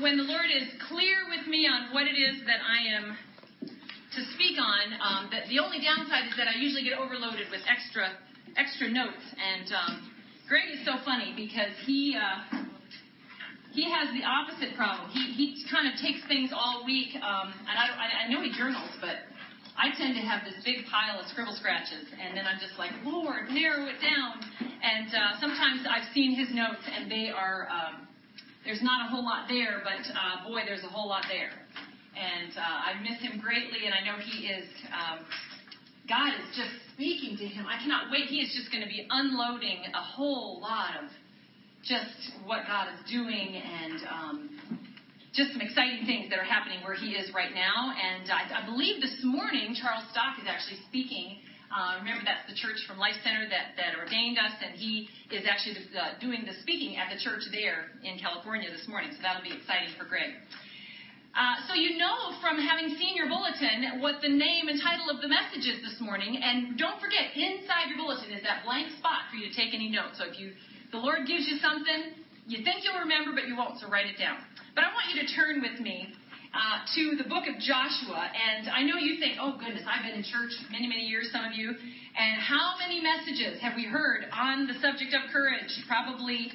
when the Lord is clear with me on what it is that I am to speak on, um, that the only downside is that I usually get overloaded with extra extra notes. And um, Greg is so funny because he uh, he has the opposite problem. He he kind of takes things all week, um, and I, I know he journals, but I tend to have this big pile of scribble scratches, and then I'm just like, Lord, narrow it down. And uh, sometimes I've seen his notes, and they are, um, there's not a whole lot there, but uh, boy, there's a whole lot there. And uh, I miss him greatly, and I know he is, um, God is just speaking to him. I cannot wait. He is just going to be unloading a whole lot of just what God is doing and um, just some exciting things that are happening where he is right now. And I, I believe this morning Charles Stock is actually speaking. Uh, remember, that's the church from Life Center that, that ordained us, and he is actually uh, doing the speaking at the church there in California this morning. So that'll be exciting for Greg. Uh, so you know from having seen your bulletin what the name and title of the message is this morning, and don't forget inside your bulletin is that blank spot for you to take any notes. So if you the Lord gives you something, you think you'll remember, but you won't. So write it down. But I want you to turn with me uh, to the book of Joshua. And I know you think, oh, goodness, I've been in church many, many years, some of you. And how many messages have we heard on the subject of courage? Probably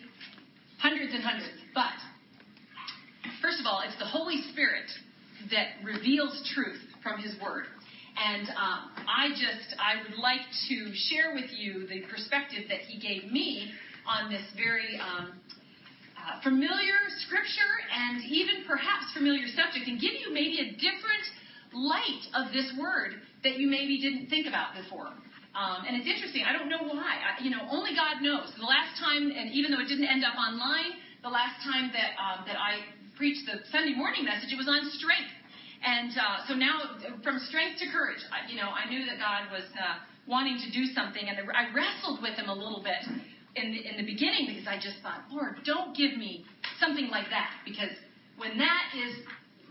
hundreds and hundreds. But first of all, it's the Holy Spirit that reveals truth from His Word. And um, I just, I would like to share with you the perspective that He gave me on this very um, uh, familiar scripture and even perhaps familiar subject and give you maybe a different light of this word that you maybe didn't think about before. Um, and it's interesting. I don't know why. I, you know, only God knows. The last time, and even though it didn't end up online, the last time that um, that I preached the Sunday morning message, it was on strength. And uh, so now, from strength to courage, I, you know, I knew that God was uh, wanting to do something, and I wrestled with Him a little bit in the, in the beginning because I just thought, Lord, don't give me something like that because when that is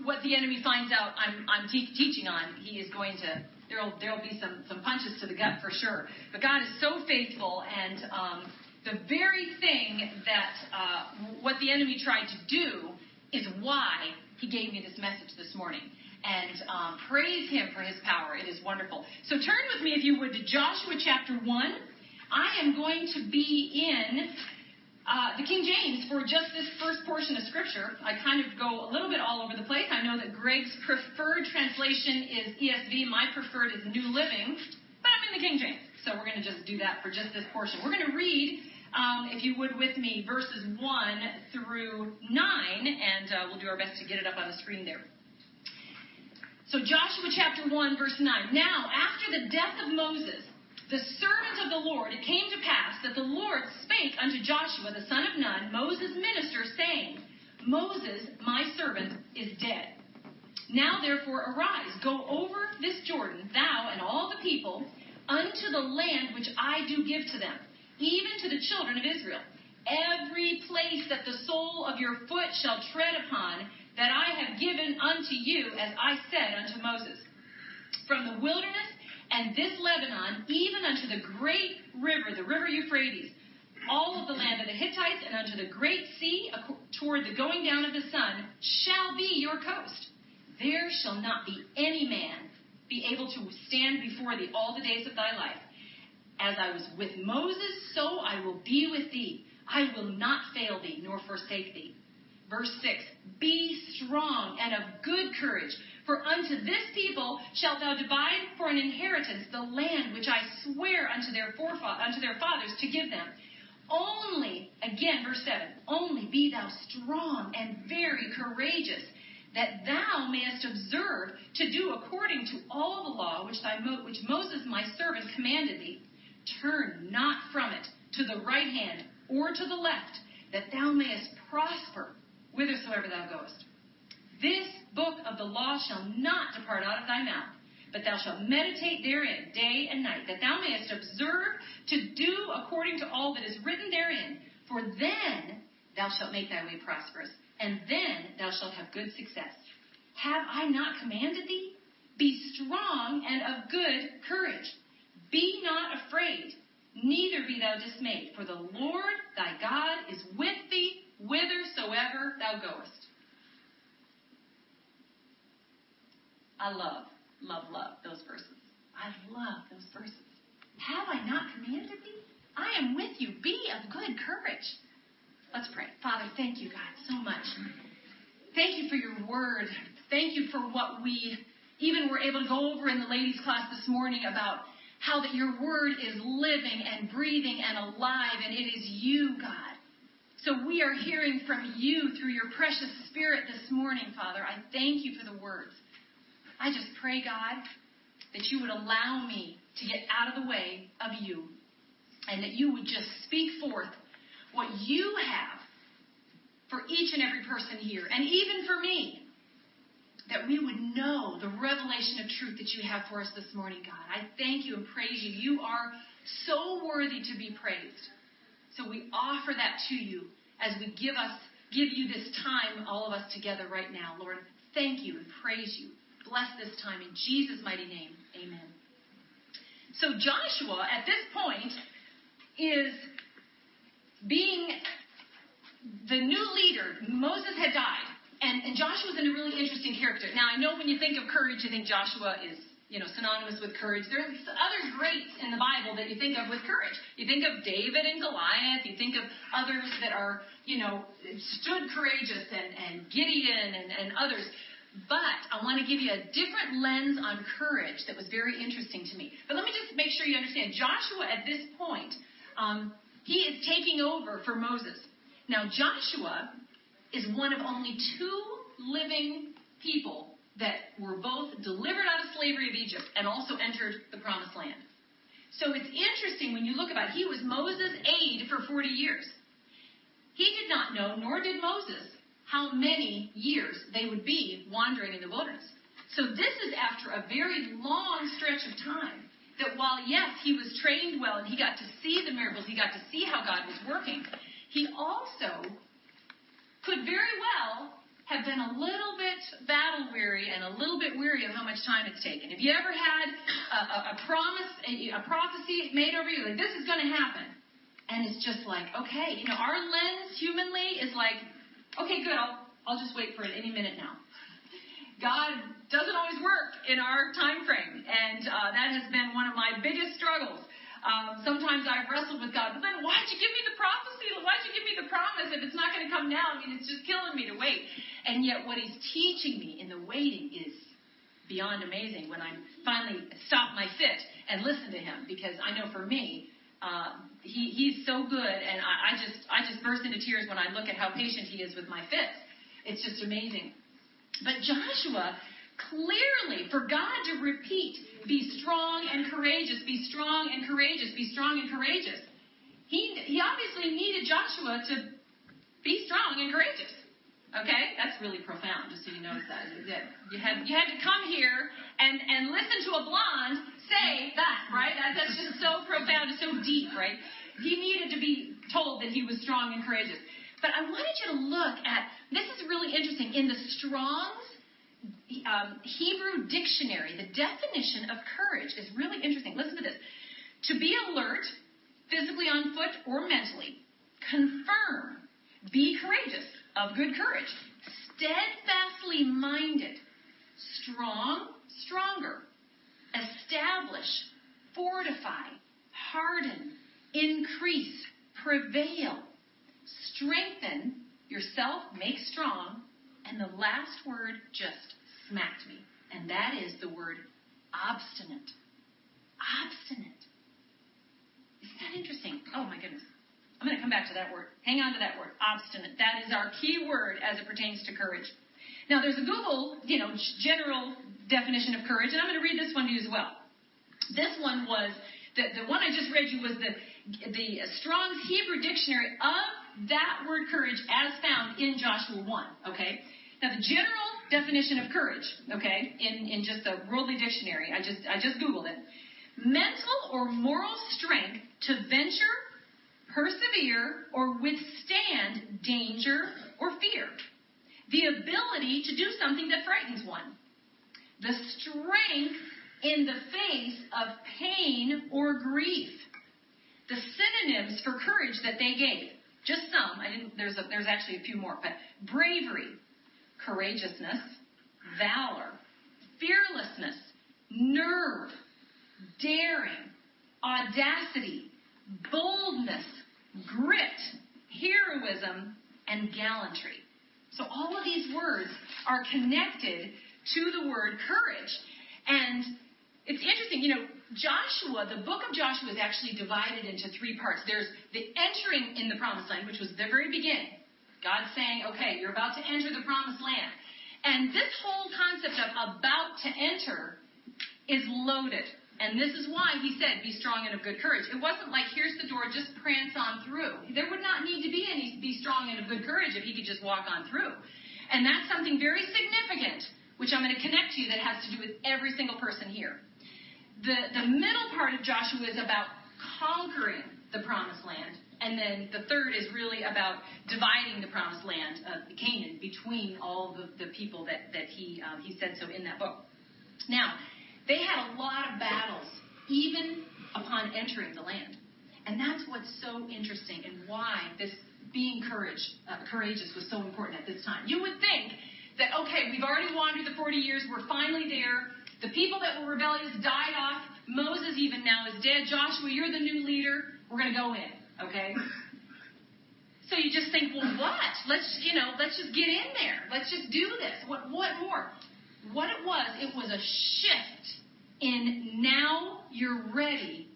what the enemy finds out I'm, I'm te- teaching on, he is going to there'll there'll be some some punches to the gut for sure. But God is so faithful, and um, the very thing that uh, what the enemy tried to do is why he gave me this message this morning. And um, praise him for his power. It is wonderful. So turn with me, if you would, to Joshua chapter 1. I am going to be in uh, the King James for just this first portion of Scripture. I kind of go a little bit all over the place. I know that Greg's preferred translation is ESV. My preferred is New Living, but I'm in the King James. So we're going to just do that for just this portion. We're going to read, um, if you would with me, verses 1 through 9, and uh, we'll do our best to get it up on the screen there. So Joshua chapter 1, verse 9. Now, after the death of Moses, the servant of the Lord, it came to pass that the Lord spake unto Joshua the son of Nun, Moses' minister, saying, Moses, my servant, is dead. Now therefore arise, go over this Jordan, thou and all the people, unto the land which I do give to them, even to the children of Israel. Every place that the sole of your foot shall tread upon, that I have given unto you, as I said unto Moses. From the wilderness and this Lebanon, even unto the great river, the river Euphrates, all of the land of the Hittites, and unto the great sea, toward the going down of the sun, shall be your coast. There shall not be any man be able to stand before thee all the days of thy life. As I was with Moses, so I will be with thee. I will not fail thee nor forsake thee. Verse 6 Be strong and of good courage for unto this people shalt thou divide for an inheritance the land which I swear unto their forefathers, unto their fathers to give them. Only, again, verse 7, only be thou strong and very courageous, that thou mayest observe to do according to all the law which, thy, which Moses my servant commanded thee. Turn not from it to the right hand or to the left, that thou mayest prosper whithersoever thou goest. This book of the law shall not depart out of thy mouth, but thou shalt meditate therein day and night, that thou mayest observe to do according to all that is written therein. For then thou shalt make thy way prosperous, and then thou shalt have good success. Have I not commanded thee? Be strong and of good courage. Be not afraid, neither be thou dismayed, for the Lord thy God is with thee whithersoever thou goest. I love, love, love those verses. I love those verses. Have I not commanded thee? I am with you. Be of good courage. Let's pray. Father, thank you, God, so much. Thank you for your word. Thank you for what we even were able to go over in the ladies' class this morning about how that your word is living and breathing and alive, and it is you, God. So we are hearing from you through your precious spirit this morning, Father. I thank you for the words. I just pray, God, that you would allow me to get out of the way of you and that you would just speak forth what you have for each and every person here, and even for me, that we would know the revelation of truth that you have for us this morning, God. I thank you and praise you. You are so worthy to be praised. So we offer that to you as we give us give you this time, all of us together right now. Lord, thank you and praise you. Bless this time in Jesus' mighty name. Amen. So Joshua at this point is being the new leader. Moses had died. And, and Joshua's a really interesting character. Now, I know when you think of courage, you think Joshua is, you know, synonymous with courage. There are other greats in the Bible that you think of with courage. You think of David and Goliath. You think of others that are, you know, stood courageous and, and Gideon and, and others. But I want to give you a different lens on courage that was very interesting to me. But let me just make sure you understand. Joshua, at this point, um, he is taking over for Moses. Now, Joshua is one of only two living people that were both delivered out of slavery of Egypt and also entered the promised land. So it's interesting when you look about he was Moses' aide for 40 years. He did not know, nor did Moses, how many years they would be wandering in the wilderness. So this is after a very long stretch of time that while yes, he was trained well and he got to see the miracles, he got to see how God was working, he also could very well have been a little bit battle weary and a little bit weary of how much time it's taken. Have you ever had a, a, a promise, a, a prophecy made over you, like this is going to happen, and it's just like, okay, you know, our lens humanly is like, okay, good, I'll I'll just wait for it any minute now. God doesn't always work in our time frame, and uh, that has been one of my biggest struggles um, sometimes I've wrestled with God, but then why'd you give me the prophecy? Why'd you give me the promise if it's not going to come now? I mean, it's just killing me to wait. And yet, what He's teaching me in the waiting is beyond amazing when I finally stop my fit and listen to Him, because I know for me, uh, he, He's so good, and I, I just I just burst into tears when I look at how patient He is with my fits. It's just amazing. But Joshua clearly for God to repeat, be strong and courageous, be strong and courageous, be strong and courageous. He, he obviously needed Joshua to be strong and courageous. Okay, that's really profound. Just so you notice that, you had you had to come here and and listen to a blonde say that, right? That, that's just so profound, so deep, right? He needed to be told that he was strong and courageous. But I wanted you to look at this is really interesting in the Strong's um, Hebrew dictionary, the definition of courage is really interesting. Listen to this. To be alert, physically on foot or mentally, confirm, be courageous, of good courage, steadfastly minded, strong, stronger, establish, fortify, harden, increase, prevail, strengthen yourself, make strong, and the last word just smacked me, and that is the word obstinate. Obstinate. Isn't that interesting? Oh my goodness. I'm going to come back to that word. Hang on to that word, obstinate. That is our key word as it pertains to courage. Now, there's a Google, you know, general definition of courage, and I'm going to read this one to you as well. This one was the, the one I just read you was the the Strong's Hebrew dictionary of that word courage as found in Joshua 1. Okay, now, the general definition of courage, okay, in, in just a worldly dictionary, I just, I just Googled it. Mental or moral strength to venture, persevere, or withstand danger or fear. The ability to do something that frightens one. The strength in the face of pain or grief. The synonyms for courage that they gave. Just some. I didn't. There's a, there's actually a few more, but bravery, courageousness, valor, fearlessness, nerve, daring, audacity, boldness, grit, heroism, and gallantry. So all of these words are connected to the word courage. And it's interesting, you know, Joshua, the book of Joshua is actually divided into three parts. There's the entering in the promised land, which was the very beginning. God saying, okay, you're about to enter the promised land. And this whole concept of about to enter is loaded. And this is why he said, be strong and of good courage. It wasn't like, here's the door, just prance on through. There would not need to be any be strong and of good courage if he could just walk on through. And that's something very significant, which I'm going to connect to you that has to do with every single person here. The, the middle part of Joshua is about conquering the promised land. And then the third is really about dividing the promised land of Canaan between all the, the people that, that he, um, he said so in that book. Now, they had a lot of battles, even upon entering the land. And that's what's so interesting and why this being courage, uh, courageous was so important at this time. You would think that, okay, we've already wandered the 40 years, we're finally there. The people that were rebellious died off. Moses even now is dead. Joshua, you're the new leader. We're going to go in, okay? So you just think, well, what? Let's, you know, let's just get in there. Let's just do this. What, what more? What it was, it was a shift in now you're ready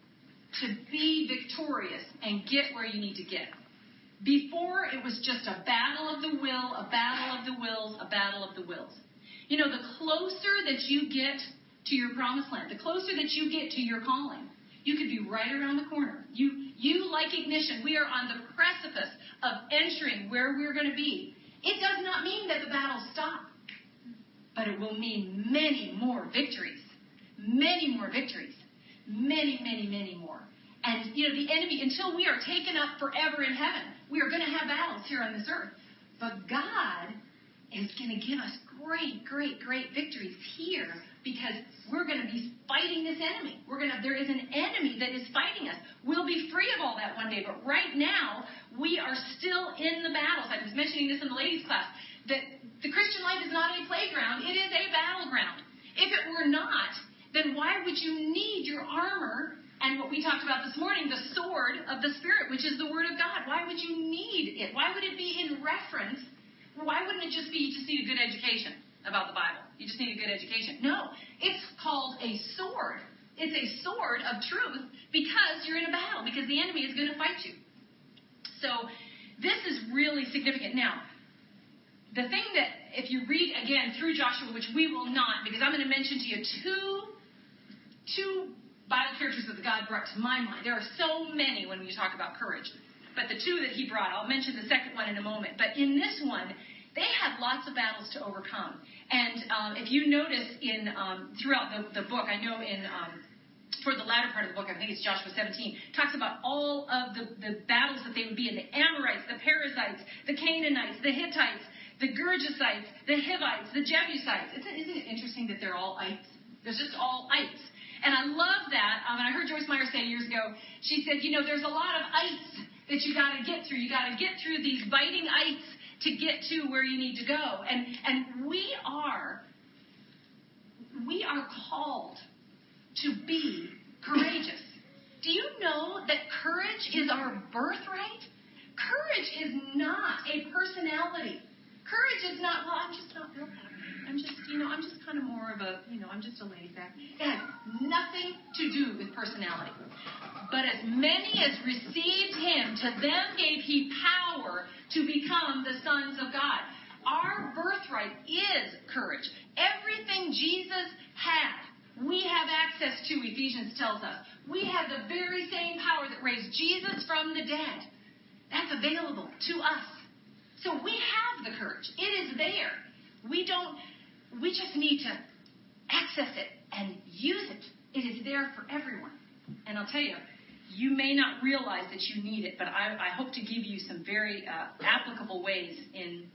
to be victorious and get where you need to get. Before, it was just a battle of the will, a battle of the wills, a battle of the wills. You know, the closer that you get to your promised land, the closer that you get to your calling, you could be right around the corner. You, you like ignition, we are on the precipice of entering where we're going to be. It does not mean that the battle stops but it will mean many more victories. Many more victories. Many, many, many more. And, you know, the enemy, until we are taken up forever in heaven, we are going to have battles here on this earth. But God is going to give us great, great, great victories here because we're going to be fighting this enemy. We're going to, there is an enemy that is fighting us. We'll be free of all that one day, but right now, we are still in the battles. I was mentioning this in the ladies' class that life is not a playground, it is a battleground. If it were not, then why would you need your armor and what we talked about this morning, the sword of the Spirit, which is the Word of God? Why would you need it? Why would it be in reference? Why wouldn't it just be you just need a good education about the Bible? You just need a good education. No, it's called a sword. It's a sword of truth because you're in a battle, because the enemy is going to fight you. So this is really significant. Now, the thing that, if you read again through Joshua, which we will not, because I'm going to mention to you two, two Bible characters that God brought to my mind. There are so many when we talk about courage, but the two that he brought, I'll mention the second one in a moment. But in this one, they had lots of battles to overcome. And um, if you notice in um, throughout the, the book, I know in um, toward the latter part of the book, I think it's Joshua 17, talks about all of the, the battles that they would be in the Amorites, the Perizzites, the Canaanites, the Hittites, the Gergesites, the Hivites, the Jebusites. Isn't, isn't it interesting that they're all ites? There's just all ites. And I love that. Um, and I heard Joyce Meyer say years ago, she said, you know, there's a lot of ites that you got to get through. You got to get through these biting ites to get to where you need to go. And, and we are, we are called to be courageous. Do you know that courage is our birthright? Courage is not a personality. Courage is not, well, I'm just not real happy. I'm just, you know, I'm just kind of more of a, you know, I'm just a laid back. It has nothing to do with personality. But as many as received him, to them gave he power to become the sons of God. Our birthright is courage. Everything Jesus had, we have access to, Ephesians tells us. We have the very same power that raised Jesus from the dead. That's available to us. So we have the courage. It is there. We don't, we just need to access it and use it. It is there for everyone. And I'll tell you, you may not realize that you need it, but I, I hope to give you some very uh, applicable ways in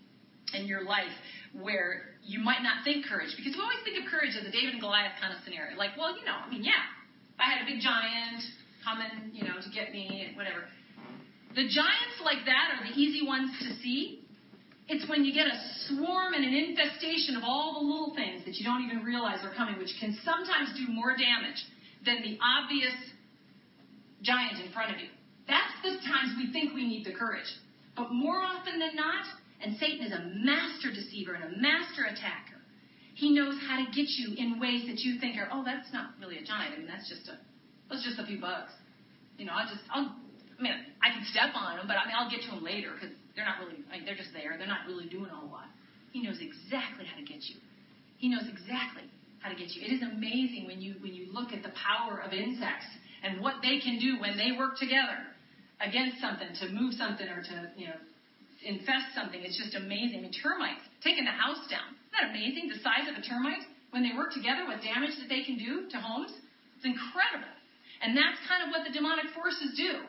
in your life where you might not think courage, because we always think of courage as a David and Goliath kind of scenario. Like, well, you know, I mean, yeah, if I had a big giant coming, you know, to get me and whatever. The giants like that are the easy ones to see, It's when you get a swarm and an infestation of all the little things that you don't even realize are coming, which can sometimes do more damage than the obvious giant in front of you. That's the times we think we need the courage. But more often than not, and Satan is a master deceiver and a master attacker, he knows how to get you in ways that you think are, oh, that's not really a giant. I mean, that's just a, that's just a few bugs. You know, I'll just, I'll, I mean, I can step on them, but I mean, I'll get to them later because they're not really, I mean, they're just there. They're not really doing a whole lot. He knows exactly how to get you. He knows exactly how to get you. It is amazing when you when you look at the power of insects and what they can do when they work together against something to move something or to you know infest something. It's just amazing. I mean, termites taking the house down. Isn't that amazing? The size of a termite when they work together, what damage that they can do to homes. It's incredible. And that's kind of what the demonic forces do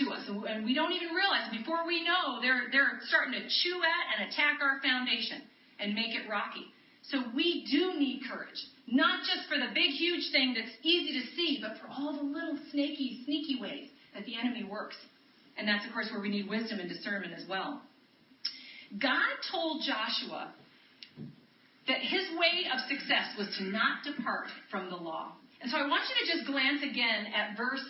to us. And we don't even realize before we know they're, they're starting to chew at and attack our foundation and make it rocky. So we do need courage. Not just for the big, huge thing that's easy to see, but for all the little snaky, sneaky ways that the enemy works. And that's, of course, where we need wisdom and discernment as well. God told Joshua that his way of success was to not depart from the law. And so I want you to just glance again at verse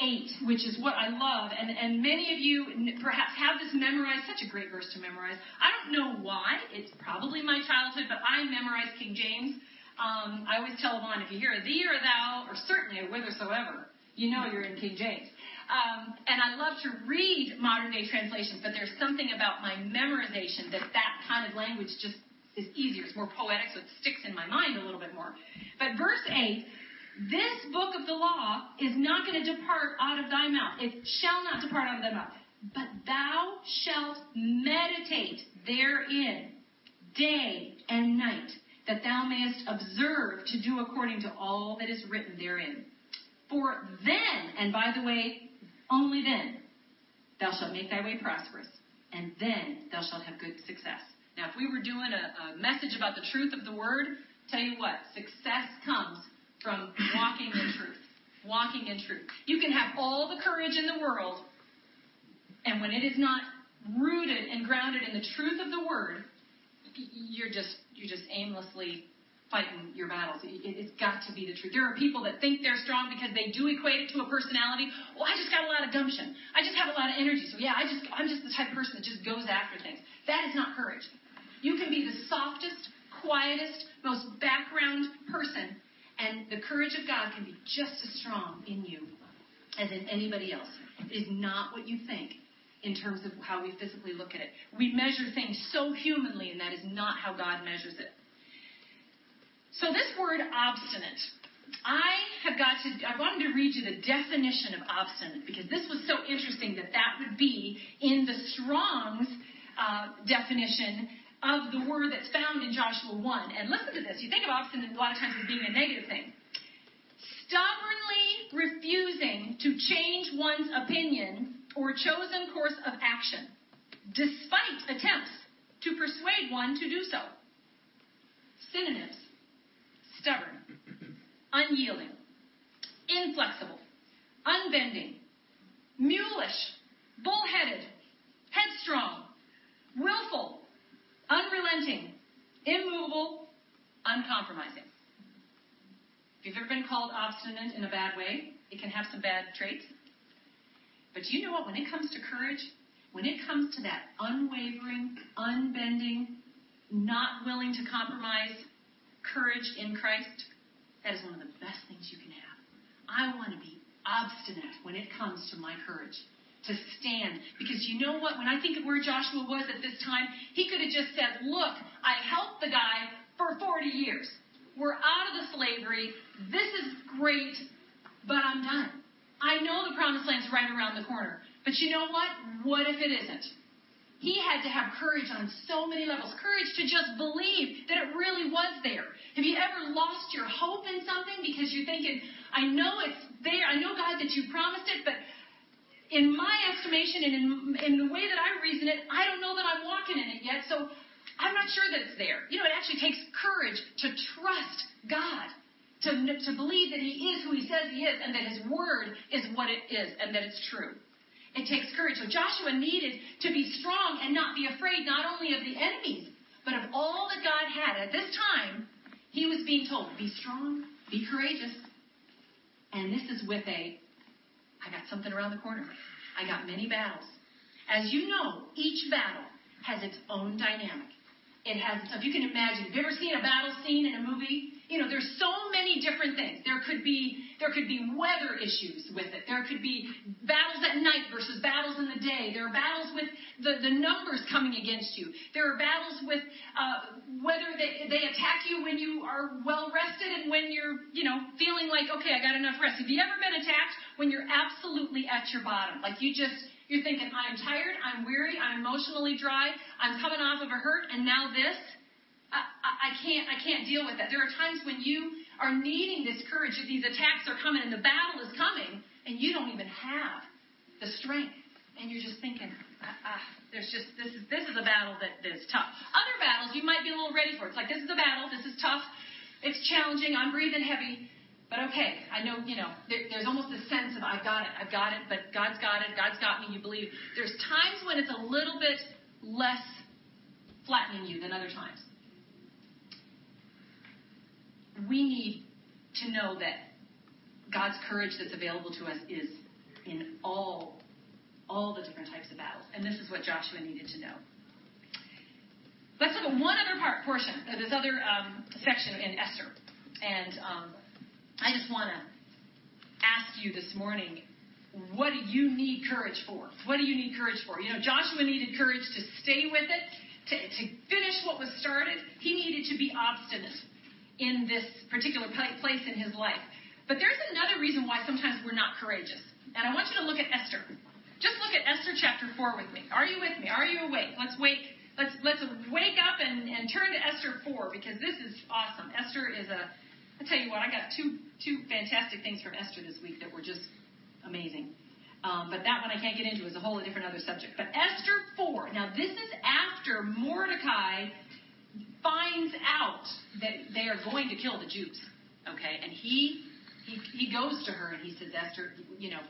8, which is what I love. And, and many of you perhaps have this memorized, such a great verse to memorize. I don't know why. It's probably my childhood, but I memorized King James. Um, I always tell Yvonne, if you hear a thee or a thou, or certainly a whithersoever, you know you're in King James. Um, and I love to read modern day translations, but there's something about my memorization that that kind of language just is easier. It's more poetic, so it sticks in my mind a little bit more. But verse 8 this book of the law is not going to depart out of thy mouth. It shall not depart out of thy mouth. But thou shalt meditate therein day and night, that thou mayest observe to do according to all that is written therein. For then, and by the way, only then, thou shalt make thy way prosperous, and then thou shalt have good success. Now, if we were doing a, a message about the truth of the word, tell you what, success comes from walking in truth. Walking in truth. You can have all the courage in the world, and when it is not rooted and grounded in the truth of the word, you're just you're just aimlessly fighting your battles. It's got to be the truth. There are people that think they're strong because they do equate it to a personality. Well, I just got a lot of gumption. I just have a lot of energy. So yeah, I just I'm just the type of person that just goes after things. That is not courage. You can be the softest, quietest, most background person and the courage of God can be just as strong in you as in anybody else. It is not what you think in terms of how we physically look at it. We measure things so humanly, and that is not how God measures it. So, this word obstinate, I have got to, I wanted to read you the definition of obstinate because this was so interesting that that would be in the Strong's uh, definition of the word that's found in Joshua 1. And listen to this. You think of obstinate a lot of times as being a negative thing. Stubbornly refusing to change one's opinion or chosen course of action, despite attempts to persuade one to do so. Synonyms. Stubborn, unyielding, inflexible, unbending, mulish, bullheaded, headstrong, willful, unrelenting, immovable, uncompromising. If you've ever been called obstinate in a bad way, it can have some bad traits. But you know what? When it comes to courage, when it comes to that unwavering, unbending, not willing to compromise courage in Christ, that is one of the best things you can have. I want to be obstinate when it comes to my courage to stand. Because you know what? When I think of where Joshua was at this time, he could have just said, Look, I helped the guy for 40 years. We're out of the slavery. This is great, but I'm done. I know the promised land's right around the corner. But you know what? What if it isn't? He had to have courage on so many levels. Courage to just believe that it really was there. Have you ever lost your hope in something because you're thinking, I know it's there. I know, God, that you promised it, but in my estimation and in, in the way that I reason it, I don't know that I'm walking in it yet. So I'm not sure that it's there. You know, it actually takes courage to trust God, to, to believe that He is who He says He is, and that His Word is what it is, and that it's true. It takes courage. So Joshua needed to be strong and not be afraid, not only of the enemies, but of all that God had. At this time, he was being told, be strong, be courageous. And this is with a, I got something around the corner. I got many battles. As you know, each battle has its own dynamic. It has, if you can imagine, have you ever seen a battle scene in a movie? You know, there's so many different things. There could be there could be weather issues with it. There could be battles at night versus battles in the day. There are battles with the, the numbers coming against you. There are battles with uh, whether they, they attack you when you are well rested and when you're, you know, feeling like, okay, I got enough rest. Have you ever been attacked when you're absolutely at your bottom? Like you just, you're thinking, I'm tired, I'm weary, I'm emotionally dry, I'm coming off of a hurt, and now this? I, I, can't, I can't deal with that. There are times when you are needing this courage if these attacks are coming and the battle is coming and you don't even have the strength. And you're just thinking, ah, ah, there's just, this is, this is a battle that is tough. Other battles you might be a little ready for. It's like, this is a battle, this is tough, it's challenging, I'm breathing heavy. But okay, I know, you know, there, there's almost a sense of I've got it, I've got it, but God's got it, God's got me, you believe. There's times when it's a little bit less flattening you than other times we need to know that God's courage that's available to us is in all all the different types of battles. And this is what Joshua needed to know. Let's look at one other part portion of this other um, section in Esther. And um, I just want to ask you this morning what do you need courage for? What do you need courage for? You know, Joshua needed courage to stay with it, to, to finish what was started. He needed to be obstinate in this particular place in his life. But there's another reason why sometimes we're not courageous. And I want you to look at Esther. Just look at Esther chapter 4 with me. Are you with me? Are you awake? Let's wake. Let's let's wake up and, and turn to Esther 4 because this is awesome. Esther is a I tell you what, I got two two fantastic things from Esther this week that were just amazing. Um, but that one I can't get into is a whole different other subject. But Esther 4. Now this is after Mordecai finds out that they are going to kill the Jews. Okay, and he he, he goes to her and he says, Esther, you know,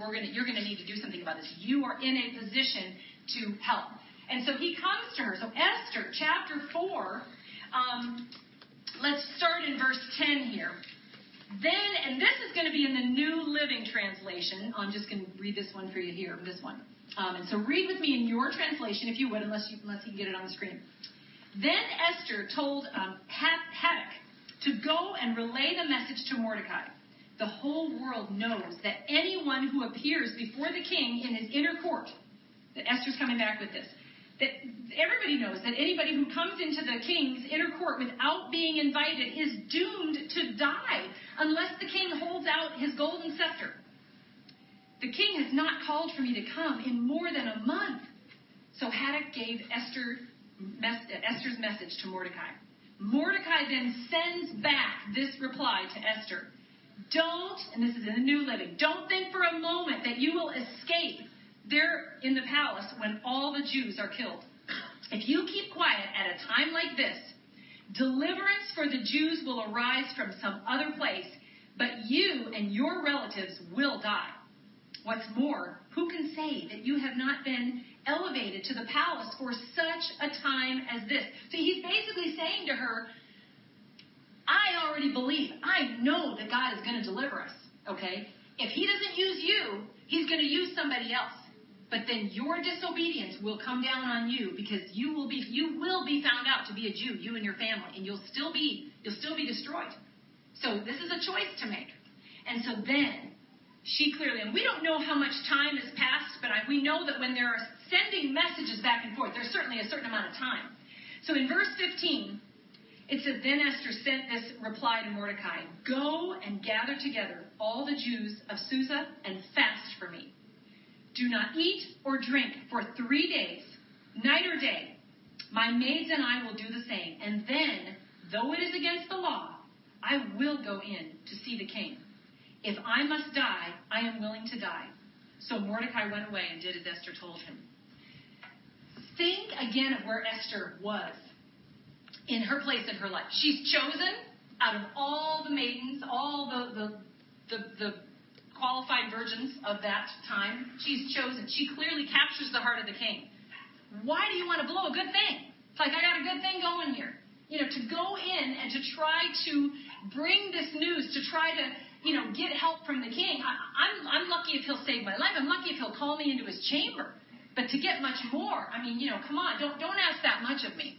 we're gonna you're gonna need to do something about this. You are in a position to help. And so he comes to her. So Esther, chapter four, um, let's start in verse 10 here. Then, and this is going to be in the New Living Translation. I'm just going to read this one for you here, this one. Um, and so read with me in your translation, if you would, unless you, unless you can get it on the screen. Then Esther told um, Hatach to go and relay the message to Mordecai. The whole world knows that anyone who appears before the king in his inner court, that Esther's coming back with this, that everybody knows that anybody who comes into the king's inner court without being invited is doomed to die unless the king holds out his golden scepter. The king has not called for me to come in more than a month. So Hatach gave Esther Esther's message to Mordecai. Mordecai then sends back this reply to Esther. Don't, and this is in the New Living, don't think for a moment that you will escape there in the palace when all the Jews are killed. If you keep quiet at a time like this, deliverance for the Jews will arise from some other place, but you and your relatives will die. What's more, who can say that you have not been elevated to the palace for such a time as this. So he's basically saying to her, I already believe, I know that God is going to deliver us, okay? If he doesn't use you, he's going to use somebody else. But then your disobedience will come down on you because you will be you will be found out to be a Jew, you and your family, and you'll still be you'll still be destroyed. So this is a choice to make. And so then she clearly, and we don't know how much time has passed, but I, we know that when there are sending messages back and forth, there's certainly a certain amount of time. So in verse 15, it says, Then Esther sent this reply to Mordecai Go and gather together all the Jews of Susa and fast for me. Do not eat or drink for three days, night or day. My maids and I will do the same. And then, though it is against the law, I will go in to see the king. If I must die, I am willing to die. So Mordecai went away and did as Esther told him. Think again of where Esther was in her place in her life. She's chosen out of all the maidens, all the, the, the, the qualified virgins of that time. She's chosen. She clearly captures the heart of the king. Why do you want to blow a good thing? It's like, I got a good thing going here. You know, to go in and to try to bring this news, to try to, you know, get help from the king. I, I'm, I'm lucky if he'll save my life. I'm lucky if he'll call me into his chamber. But to get much more, I mean, you know, come on, don't, don't ask that much of me.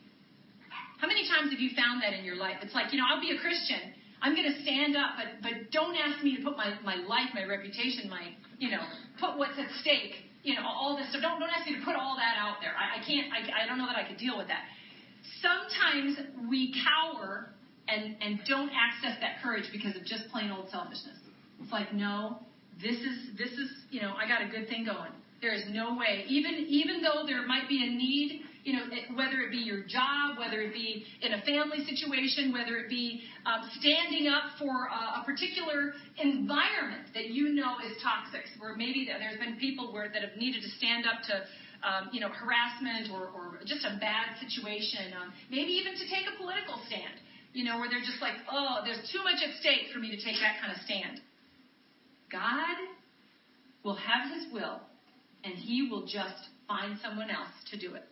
How many times have you found that in your life? It's like, you know, I'll be a Christian. I'm going to stand up, but, but don't ask me to put my, my life, my reputation, my, you know, put what's at stake, you know, all this. So don't, don't ask me to put all that out there. I, I can't, I, I don't know that I could deal with that. Sometimes we cower and, and don't access that courage because of just plain old selfishness. It's like, no, this is, this is, you know, I got a good thing going. There is no way. Even, even though there might be a need you know, whether it be your job, whether it be in a family situation, whether it be um, standing up for a, a, particular environment that you know is toxic, where maybe there's been people where that have needed to stand up to. Um, you know, harassment or, or just a bad situation, um, maybe even to take a political stand, you know, where they're just like, oh, there's too much at stake for me to take that kind of stand. God will have his will, and he will just find someone else to do it.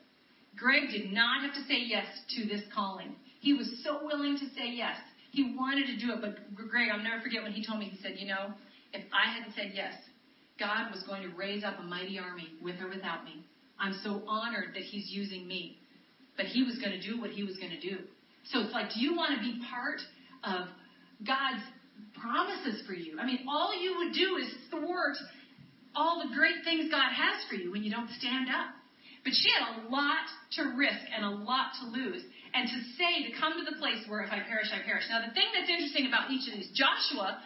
Greg did not have to say yes to this calling. He was so willing to say yes. He wanted to do it, but Greg, I'll never forget when he told me, he said, You know, if I hadn't said yes, God was going to raise up a mighty army with or without me. I'm so honored that He's using me. But He was going to do what He was going to do. So it's like, do you want to be part of God's promises for you? I mean, all you would do is thwart all the great things God has for you when you don't stand up. But she had a lot to risk and a lot to lose. And to say, to come to the place where if I perish, I perish. Now, the thing that's interesting about each of these, Joshua,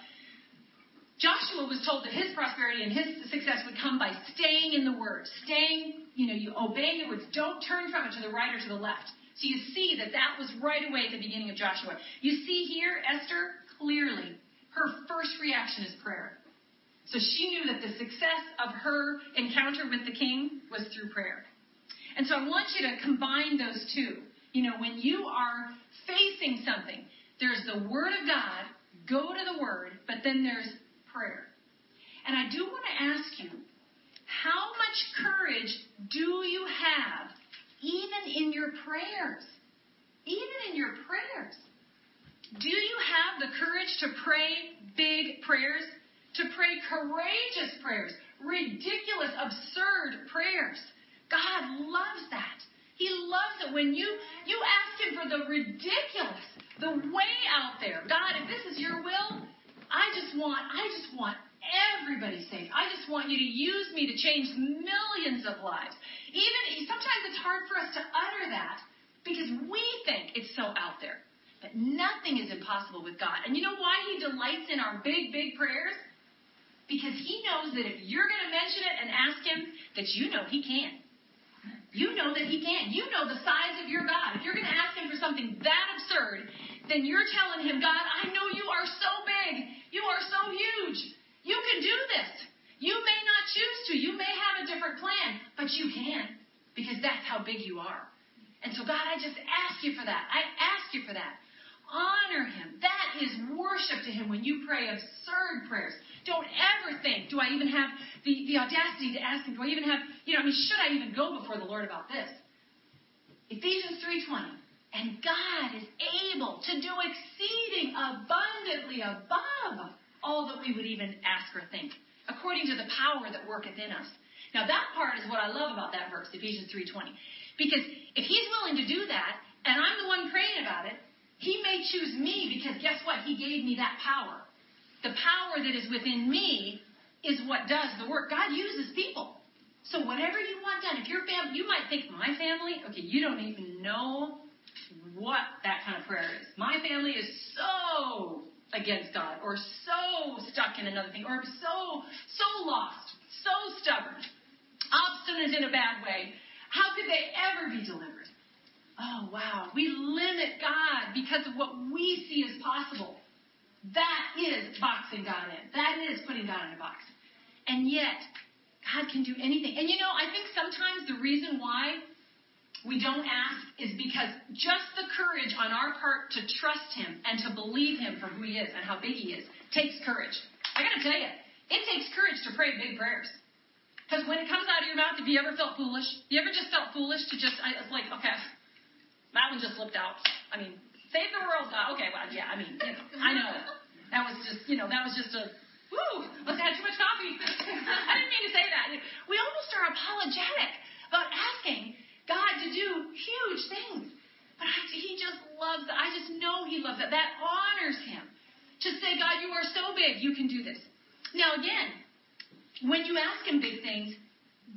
Joshua was told that his prosperity and his success would come by staying in the word, staying, you know, you obeying the words. Don't turn from it to the right or to the left. So you see that that was right away at the beginning of Joshua. You see here, Esther, clearly, her first reaction is prayer. So she knew that the success of her encounter with the king was through prayer. And so I want you to combine those two. You know, when you are facing something, there's the Word of God, go to the Word, but then there's prayer. And I do want to ask you, how much courage do you have even in your prayers? Even in your prayers. Do you have the courage to pray big prayers? To pray courageous prayers? Ridiculous, absurd prayers? God loves that. He loves it when you you ask him for the ridiculous, the way out there. God, if this is your will, I just want I just want everybody saved. I just want you to use me to change millions of lives. Even sometimes it's hard for us to utter that because we think it's so out there. But nothing is impossible with God. And you know why he delights in our big, big prayers? Because he knows that if you're going to mention it and ask him, that you know he can. You know that He can. You know the size of your God. If you're going to ask Him for something that absurd, then you're telling Him, God, I know you are so big. You are so huge. You can do this. You may not choose to. You may have a different plan, but you can because that's how big you are. And so, God, I just ask you for that. I ask you for that. Honor Him. That is worship to Him when you pray absurd prayers. Don't ever think, do I even have the, the audacity to ask him, do I even have, you know, I mean, should I even go before the Lord about this? Ephesians 3.20. And God is able to do exceeding abundantly above all that we would even ask or think, according to the power that worketh in us. Now that part is what I love about that verse, Ephesians 3.20. Because if he's willing to do that, and I'm the one praying about it, he may choose me because guess what? He gave me that power. The power that is within me is what does the work. God uses people. So whatever you want done, if your family, you might think my family, okay, you don't even know what that kind of prayer is. My family is so against God, or so stuck in another thing, or so so lost, so stubborn, obstinate in a bad way. How could they ever be delivered? Oh wow, we limit God because of what we see as possible. That is boxing God in. That is putting God in a box. And yet, God can do anything. And you know, I think sometimes the reason why we don't ask is because just the courage on our part to trust Him and to believe Him for who He is and how big He is takes courage. I gotta tell you, It takes courage to pray big prayers. Because when it comes out of your mouth, have you ever felt foolish? You ever just felt foolish to just, I, was like, okay, that one just slipped out. I mean, save the world, God. Okay, well, yeah, I mean, you know, I know. That was just, you know, that was just a, woo, must have had too much coffee. I didn't mean to say that. We almost are apologetic about asking God to do huge things. But I, he just loves that. I just know he loves that. That honors him. To say, God, you are so big, you can do this. Now, again, when you ask him big things,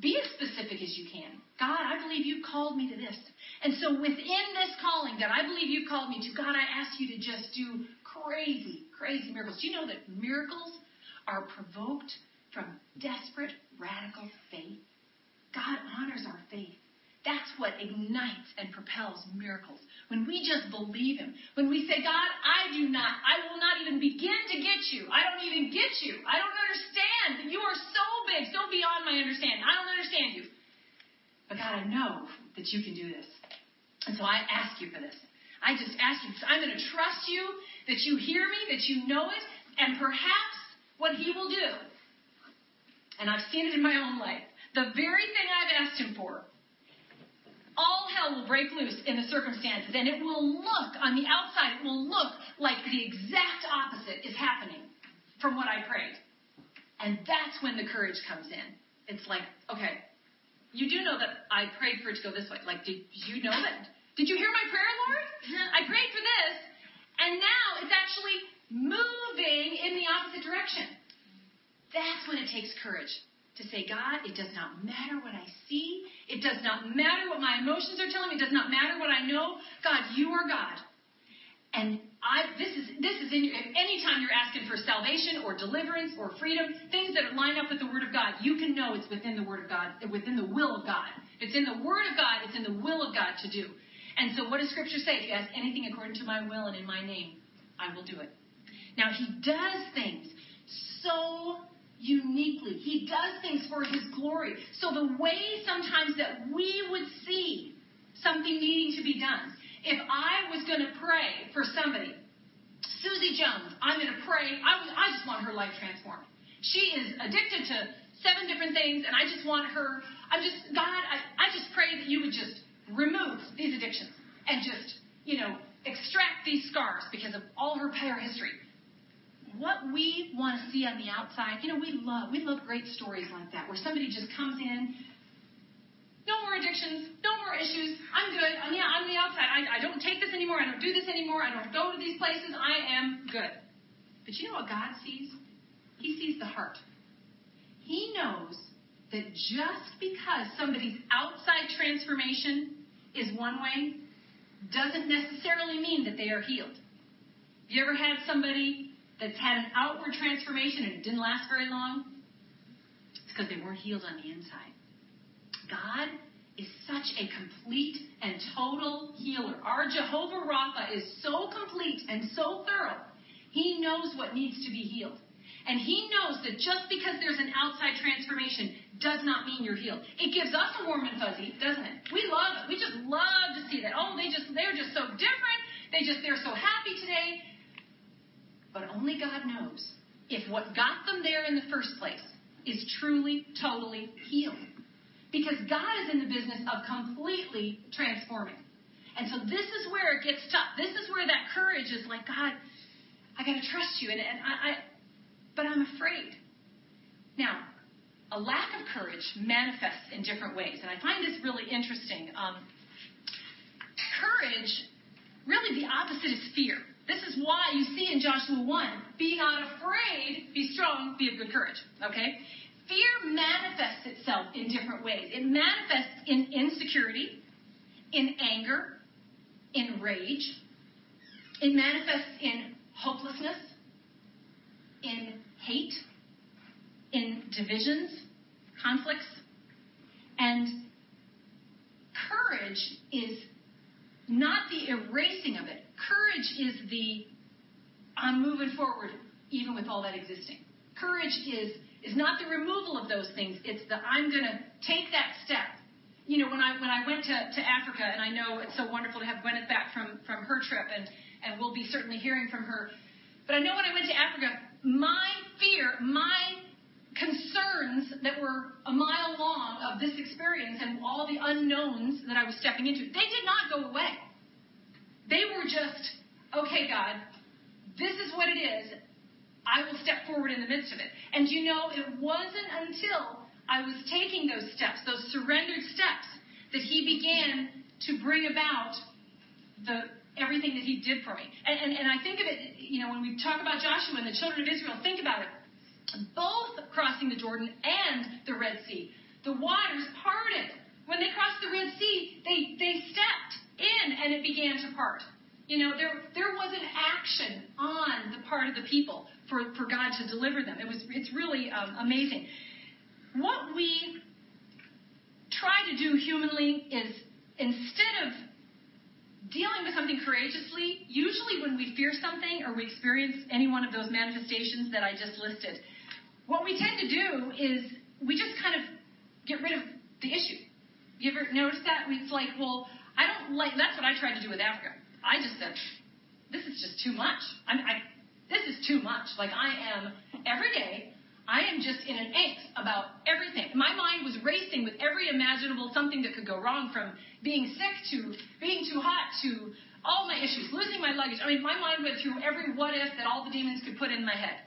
be as specific as you can. God, I believe you called me to this. And so within this calling that I believe you called me to, God, I ask you to just do crazy, crazy miracles. Do you know that miracles are provoked from desperate, radical faith? God honors our faith. That's what ignites and propels miracles. When we just believe Him. When we say, God, I do not, I will not even begin to get you. I don't even get you. I don't understand. You are so big, so beyond my understanding. I don't understand you. But God, I know that you can do this. And so I ask you for this. I just ask you, I'm going to trust you that you hear me, that you know it, and perhaps what He will do. And I've seen it in my own life. The very thing I've asked Him for, all hell will break loose in the circumstances, and it will look, on the outside, it will look like the exact opposite is happening from what I prayed. And that's when the courage comes in. It's like, okay, you do know that I prayed for it to go this way. Like, did you know that? Did you hear my prayer, Lord? I prayed for this, and now it's actually moving in the opposite direction. That's when it takes courage to say, God, it does not matter what I see. It does not matter what my emotions are telling me. It does not matter what I know. God, you are God. And I, this is this is in your, anytime you're asking for salvation or deliverance or freedom, things that line up with the Word of God, you can know it's within the Word of God, within the will of God. If it's in the Word of God, it's in the will of God to do. And so, what does Scripture say? If you ask anything according to my will and in my name, I will do it. Now, He does things so uniquely. He does things for His glory. So the way sometimes that we would see something needing to be done, if I was going to pray for somebody, Susie Jones, I'm going to pray, I, I just want her life transformed. She is addicted to seven different things, and I just want her, I'm just, God, I, I just pray that you would just remove these addictions and just, you know, extract these scars because of all her prior history what we want to see on the outside, you know, we love we love great stories like that where somebody just comes in, no more addictions, no more issues. I'm good. I'm yeah, I'm the outside. I, I don't take this anymore. I don't do this anymore. I don't go to these places. I am good. But you know what God sees? He sees the heart. He knows that just because somebody's outside transformation is one way doesn't necessarily mean that they are healed. Have you ever had somebody that's had an outward transformation and it didn't last very long, it's because they weren't healed on the inside. God is such a complete and total healer. Our Jehovah Rapha is so complete and so thorough. He knows what needs to be healed. And he knows that just because there's an outside transformation does not mean you're healed. It gives us a warm and fuzzy, doesn't it? We love it. We just love to see that. Oh, they just they're just so different. They just they're so happy today. But only God knows if what got them there in the first place is truly, totally healed. Because God is in the business of completely transforming. And so this is where it gets tough. This is where that courage is like, God, I got to trust you. And, and I, I, but I'm afraid. Now, a lack of courage manifests in different ways. And I find this really interesting. Um, courage, really the opposite is fear. This is why you see in Joshua 1, be not afraid, be strong, be of good courage. Okay? Fear manifests itself in different ways. It manifests in insecurity, in anger, in rage. It manifests in hopelessness, in hate, in divisions, conflicts. And courage is not the erasing of it. Courage is the I'm moving forward even with all that existing. Courage is is not the removal of those things. It's the I'm going to take that step. You know, when I when I went to, to Africa, and I know it's so wonderful to have Gwyneth back from from her trip, and and we'll be certainly hearing from her. But I know when I went to Africa, my fear, my concerns that were a mile long of this experience and all the unknowns that I was stepping into, they did not go away. They were just, okay, God, this is what it is. I will step forward in the midst of it. And you know, it wasn't until I was taking those steps, those surrendered steps, that He began to bring about the everything that He did for me. And, and, and I think of it, you know, when we talk about Joshua and the children of Israel, think about it. Both crossing the Jordan and the Red Sea, the waters parted. When they crossed the Red Sea, they, they stepped in and it began to part. You know, there there was an action part of the people for, for God to deliver them. It was it's really um, amazing. What we try to do humanly is instead of dealing with something courageously, usually when we fear something or we experience any one of those manifestations that I just listed, what we tend to do is we just kind of get rid of the issue. You ever notice that? It's like, well, I don't like. That's what I tried to do with Africa. I just said, this is just too much. I'm, I, this is too much. Like I am every day. I am just in an angst about everything. My mind was racing with every imaginable something that could go wrong from being sick to being too hot to all my issues, losing my luggage. I mean, my mind went through every what if that all the demons could put in my head.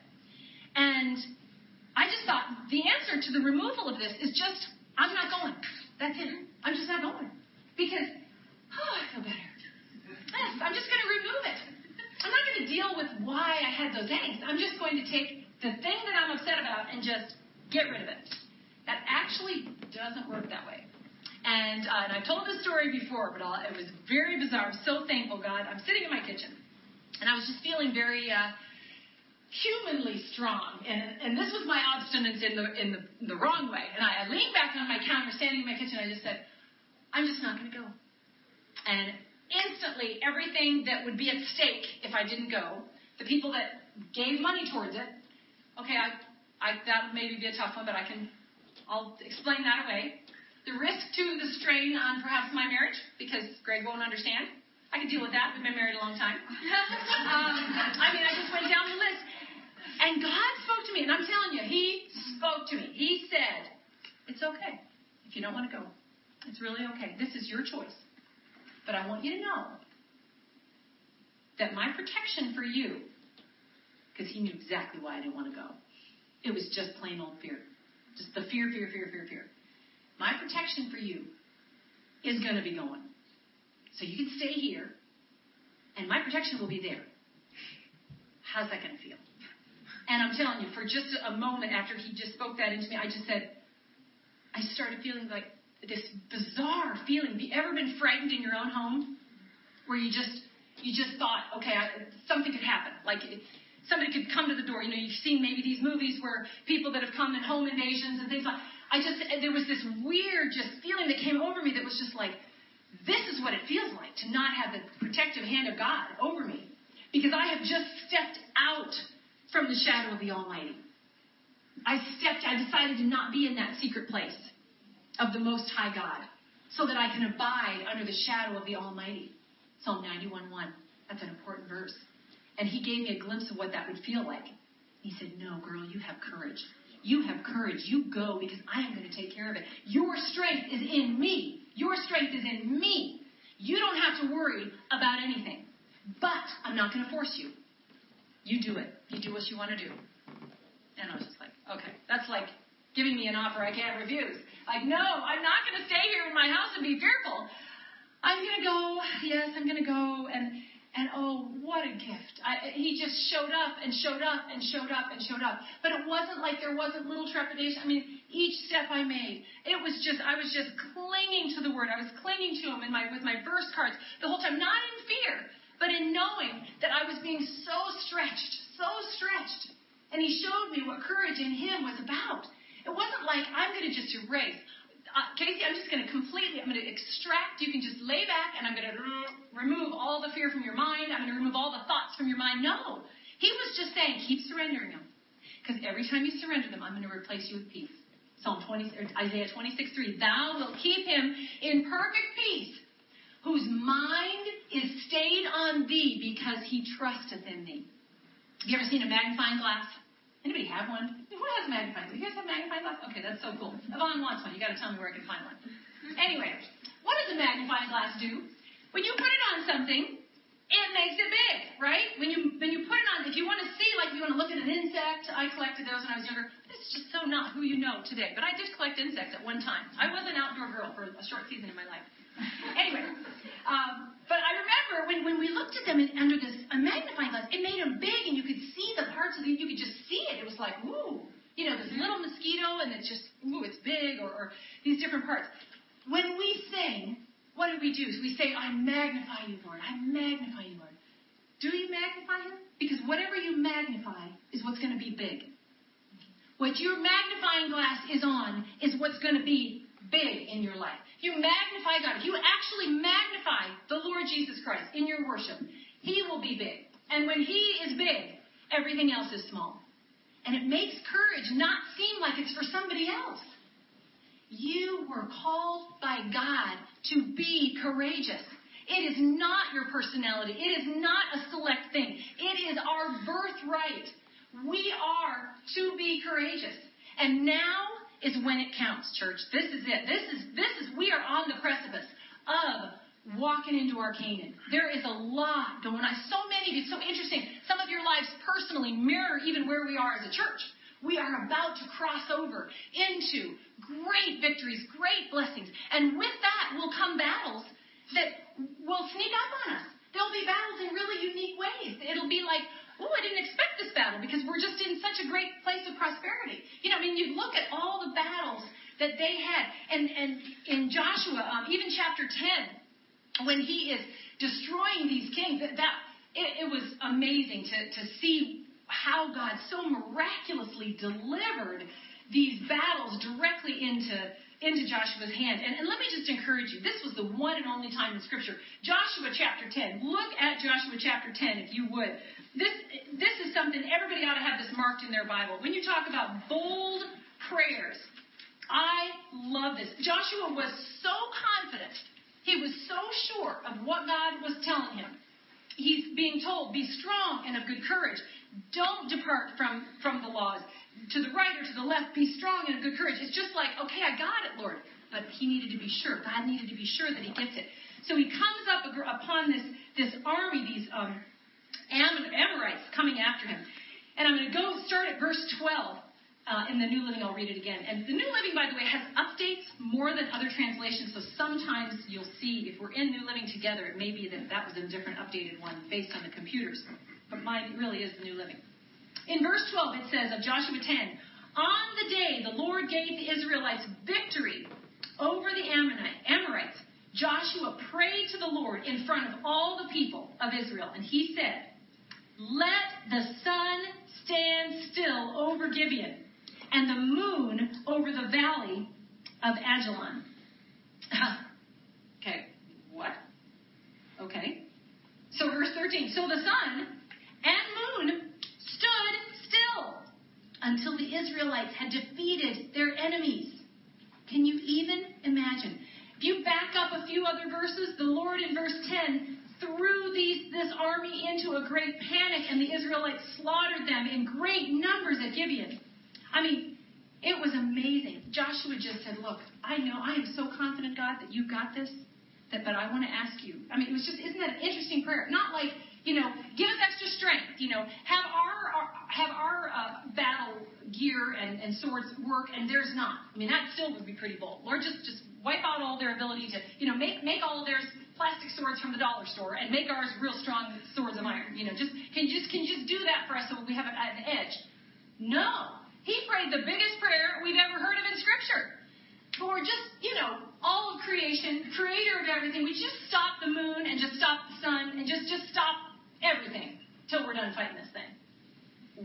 And I just thought the answer to the removal of this is just, I'm not going. That's it. I'm just not going. Because, oh, I feel better. I'm just going to remove it. I'm not going to deal with why I had those angst. I'm just going to take the thing that I'm upset about and just get rid of it. That actually doesn't work that way. And, uh, and I've told this story before, but I'll, it was very bizarre. I'm so thankful, God. I'm sitting in my kitchen, and I was just feeling very uh, humanly strong. And, and this was my obstinance in the in the, the wrong way. And I, I leaned back on my counter, standing in my kitchen. I just said, "I'm just not going to go." And instantly everything that would be at stake if I didn't go, the people that gave money towards it, okay, I, I, that maybe be a tough one, but I can, I'll explain that away. The risk to the strain on perhaps my marriage, because Greg won't understand. I can deal with that. We've been married a long time. um, I mean, I just went down the list. And God spoke to me, and I'm telling you, He spoke to me. He said, It's okay if you don't want to go. It's really okay. This is your choice. But I want you to know that my protection for you, because he knew exactly why I didn't want to go, it was just plain old fear. Just the fear, fear, fear, fear, fear. My protection for you is going to be going. So you can stay here, and my protection will be there. How's that going to feel? And I'm telling you, for just a moment after he just spoke that into me, I just said, I started feeling like this bizarre feeling. Have you ever been frightened in your own home, where you just you just thought, okay, I, something could happen, like somebody could come to the door. You know, you've seen maybe these movies where people that have come in home invasions and things like. I just there was this weird just feeling that came over me that was just like, this is what it feels like to not have the protective hand of God over me, because I have just stepped out from the shadow of the Almighty. I stepped. I decided to not be in that secret place of the Most High God, so that I can abide under the shadow of the Almighty. Psalm 91:1. That's an important verse. And he gave me a glimpse of what that would feel like. He said, No, girl, you have courage. You have courage. You go because I am going to take care of it. Your strength is in me. Your strength is in me. You don't have to worry about anything. But I'm not going to force you. You do it. You do what you want to do. And I was just like, okay, that's like giving me an offer I can't refuse. Like, no, I'm not going to stay here in my house and be fearful. I'm going to go. Yes, I'm going to go. And and oh, what a gift! I, he just showed up and showed up and showed up and showed up. But it wasn't like there wasn't little trepidation. I mean, each step I made, it was just I was just clinging to the word. I was clinging to him in my with my verse cards the whole time, not in fear, but in knowing that I was being so stretched, so stretched. And he showed me what courage in him was about. It wasn't like I'm going to just erase. Uh, Casey, I'm just going to completely, I'm going to extract. You can just lay back and I'm going to remove all the fear from your mind. I'm going to remove all the thoughts from your mind. No. He was just saying, keep surrendering them. Because every time you surrender them, I'm going to replace you with peace. Psalm 20, Isaiah 26, 3. Thou wilt keep him in perfect peace, whose mind is stayed on thee because he trusteth in thee. Have you ever seen a magnifying glass? Anybody have one? Who has a magnifying glass? You guys have magnifying glass? Okay, that's so cool. Yvonne wants one. You got to tell me where I can find one. Anyway, what does a magnifying glass do? When you put it on something, it makes it big, right? When you when you put it on, if you want to see, like you want to look at an insect, I collected those when I was younger. This is just so not who you know today, but I did collect insects at one time. I was an outdoor girl for a short season in my life. anyway, um, but I remember when when we looked at them in, under this a magnifying glass, it made them big, and you could see the parts of the, you could just see it. It was like, ooh, you know, this little mosquito, and it's just, ooh, it's big, or, or these different parts. When we sing, what do we do? We say, I magnify you, Lord. I magnify you, Lord. Do you magnify him? Because whatever you magnify is what's going to be big. What your magnifying glass is on is what's going to be big in your life. You magnify God. If you actually magnify the Lord Jesus Christ in your worship, He will be big. And when He is big, everything else is small. And it makes courage not seem like it's for somebody else. You were called by God to be courageous. It is not your personality. It is not a select thing. It is our birthright. We are to be courageous. And now is when it counts, church. This is it. This is this is we are on the precipice of walking into our Canaan. There is a lot going on. So many of you, so interesting. Some of your lives personally mirror even where we are as a church. We are about to cross over into great victories, great blessings. And with that will come battles that will sneak up on us. There'll be battles in really unique ways. It'll be like, oh, I didn't expect this battle because we're just in such a great place of prosperity. You know, I mean, you look at all the battles that they had. And, and in Joshua, um, even chapter 10, when he is destroying these kings, that, that it, it was amazing to, to see how God so miraculously delivered these battles directly into, into Joshua's hand. And, and let me just encourage you, this was the one and only time in Scripture. Joshua chapter 10. Look at Joshua chapter 10 if you would. This, this is something everybody ought to have this marked in their Bible. When you talk about bold prayers, I love this. Joshua was so confident. He was so sure of what God was telling him. He's being told, be strong and of good courage. Don't depart from, from the laws. To the right or to the left, be strong and of good courage. It's just like, okay, I got it, Lord. But he needed to be sure. God needed to be sure that he gets it. So he comes up upon this, this army, these um, Amorites coming after him. And I'm going to go start at verse 12. Uh, in the New Living, I'll read it again. And the New Living, by the way, has updates more than other translations. So sometimes you'll see, if we're in New Living together, it may be that that was a different updated one based on the computers but mine really is the New Living. In verse 12, it says of Joshua 10, On the day the Lord gave the Israelites victory over the Amorites, Joshua prayed to the Lord in front of all the people of Israel, and he said, Let the sun stand still over Gibeon, and the moon over the valley of Ajalon. okay, what? Okay. So verse 13. So the sun and moon stood still until the Israelites had defeated their enemies. Can you even imagine? If you back up a few other verses, the Lord in verse 10 threw these, this army into a great panic, and the Israelites slaughtered them in great numbers at Gibeon. I mean, it was amazing. Joshua just said, Look, I know, I am so confident, God, that you got this, that, but I want to ask you. I mean, it was just, isn't that an interesting prayer? Not like, you know, give us extra strength. You know, have our, our have our uh, battle gear and, and swords work, and theirs not. I mean, that still would be pretty bold. Lord, just just wipe out all their ability to, you know, make make all of theirs plastic swords from the dollar store and make ours real strong swords of iron. You know, just can just can just do that for us so we have at edge? No, he prayed the biggest prayer we've ever heard of in Scripture. For just, you know, all of creation, creator of everything, we just stop the moon and just stop the sun and just just stop everything till we're done fighting this thing.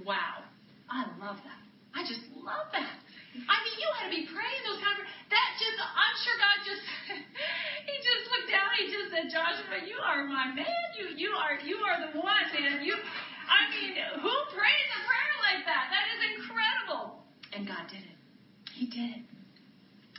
Wow. I love that. I just love that. I mean, you had to be praying those kind of that just I'm sure God just he just looked he just said, Joshua, you are my man. You you are you are the one, man. You I mean, who prays a prayer like that? That is incredible. And God did it. He did it.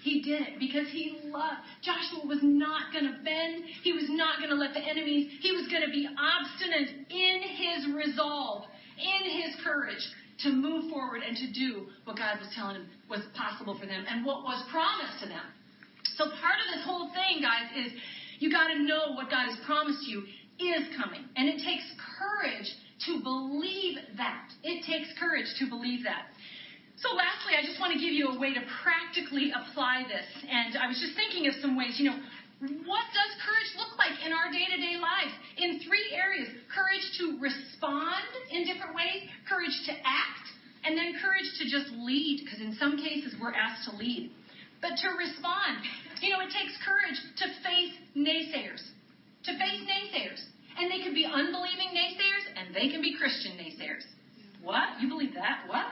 He did it because he loved. Joshua was not going to bend. He was not going to let the enemies. He was going to be obstinate in his resolve, in his courage. to move forward and to do what God was telling him was possible for them and what was promised to them. So part of this whole thing, guys, is you got to know what God has promised you is coming. And it takes courage to believe that. It takes courage to believe that. So lastly, I just want to give you a way to practically apply this. And I was just thinking of some ways, you know, what does courage look like in our day to day lives? In three areas courage to respond in different ways, courage to act, and then courage to just lead, because in some cases we're asked to lead. But to respond, you know, it takes courage to face naysayers. To face naysayers. And they can be unbelieving naysayers, and they can be Christian naysayers. What? You believe that? What?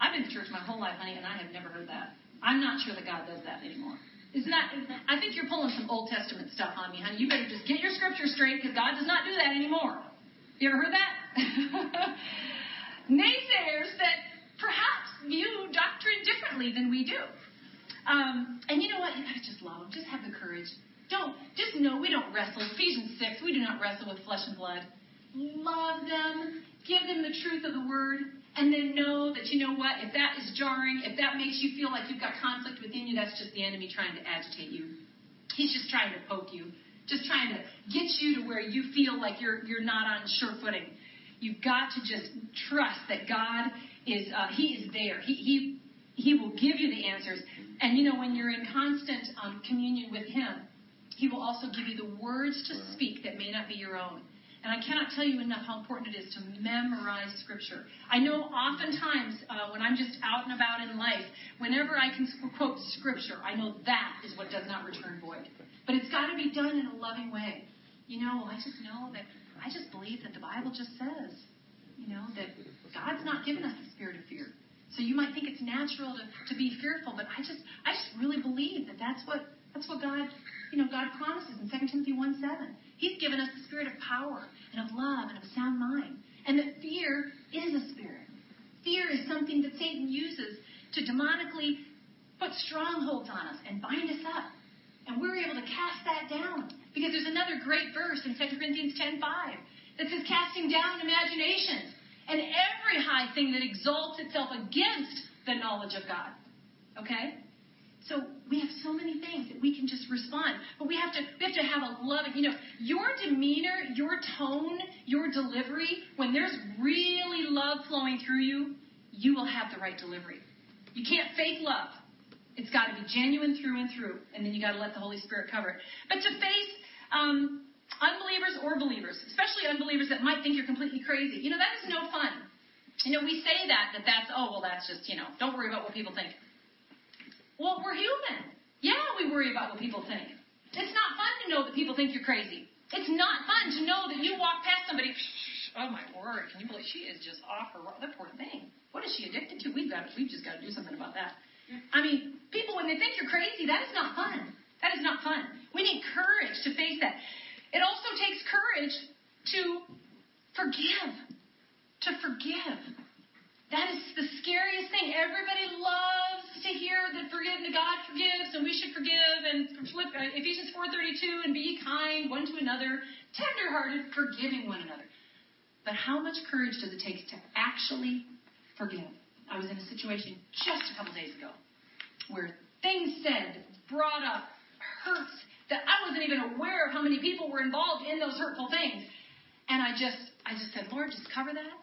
I've been to church my whole life, honey, and I have never heard that. I'm not sure that God does that anymore. Isn't that, I think you're pulling some Old Testament stuff on me, honey. You better just get your scripture straight because God does not do that anymore. You ever heard that? Naysayers that perhaps view doctrine differently than we do. Um, and you know what? You gotta just love them. Just have the courage. Don't just know we don't wrestle. Ephesians six, we do not wrestle with flesh and blood. Love them. Give them the truth of the word and then know that you know what, if that is jarring, if that makes you feel like you've got conflict within you, that's just the enemy trying to agitate you. He's just trying to poke you, just trying to get you to where you feel like you're you're not on sure footing. You've got to just trust that God is uh, He is there. He He He will give you the answers. And you know when you're in constant um, communion with Him, He will also give you the words to speak that may not be your own. And I cannot tell you enough how important it is to memorize Scripture. I know oftentimes uh, when I'm just out and about in life, whenever I can quote Scripture, I know that is what does not return void. But it's got to be done in a loving way. You know, I just know that I just believe that the Bible just says, you know, that God's not given us the spirit of fear. So you might think it's natural to, to be fearful, but I just I just really believe that that's what that's what God you know God promises in 2 Timothy 1 7. He's given us the spirit of power and of love and of sound mind. And that fear is a spirit. Fear is something that Satan uses to demonically put strongholds on us and bind us up. And we're able to cast that down. Because there's another great verse in 2 Corinthians 10 5 that says, casting down imaginations and every high thing that exalts itself against the knowledge of God. Okay? So we have so many things that we can just respond, but we have to we have to have a loving. You know, your demeanor, your tone, your delivery. When there's really love flowing through you, you will have the right delivery. You can't fake love. It's got to be genuine through and through, and then you got to let the Holy Spirit cover it. But to face um, unbelievers or believers, especially unbelievers that might think you're completely crazy, you know that is no fun. You know, we say that that that's oh well that's just you know don't worry about what people think. Well, we're human. Yeah, we worry about what people think. It's not fun to know that people think you're crazy. It's not fun to know that you walk past somebody. Oh my word! Can you believe she is just off her? That poor thing. What is she addicted to? We've got. We've just got to do something about that. I mean, people when they think you're crazy, that is not fun. That is not fun. We need courage to face that. It also takes courage to forgive. To forgive. That is the scariest thing. Everybody loves to hear that forgive, God forgives, and we should forgive, and uh, Ephesians 4:32, and be kind one to another, tenderhearted, forgiving one another. But how much courage does it take to actually forgive? I was in a situation just a couple days ago where things said, brought up, hurts that I wasn't even aware of how many people were involved in those hurtful things. And I just, I just said, Lord, just cover that.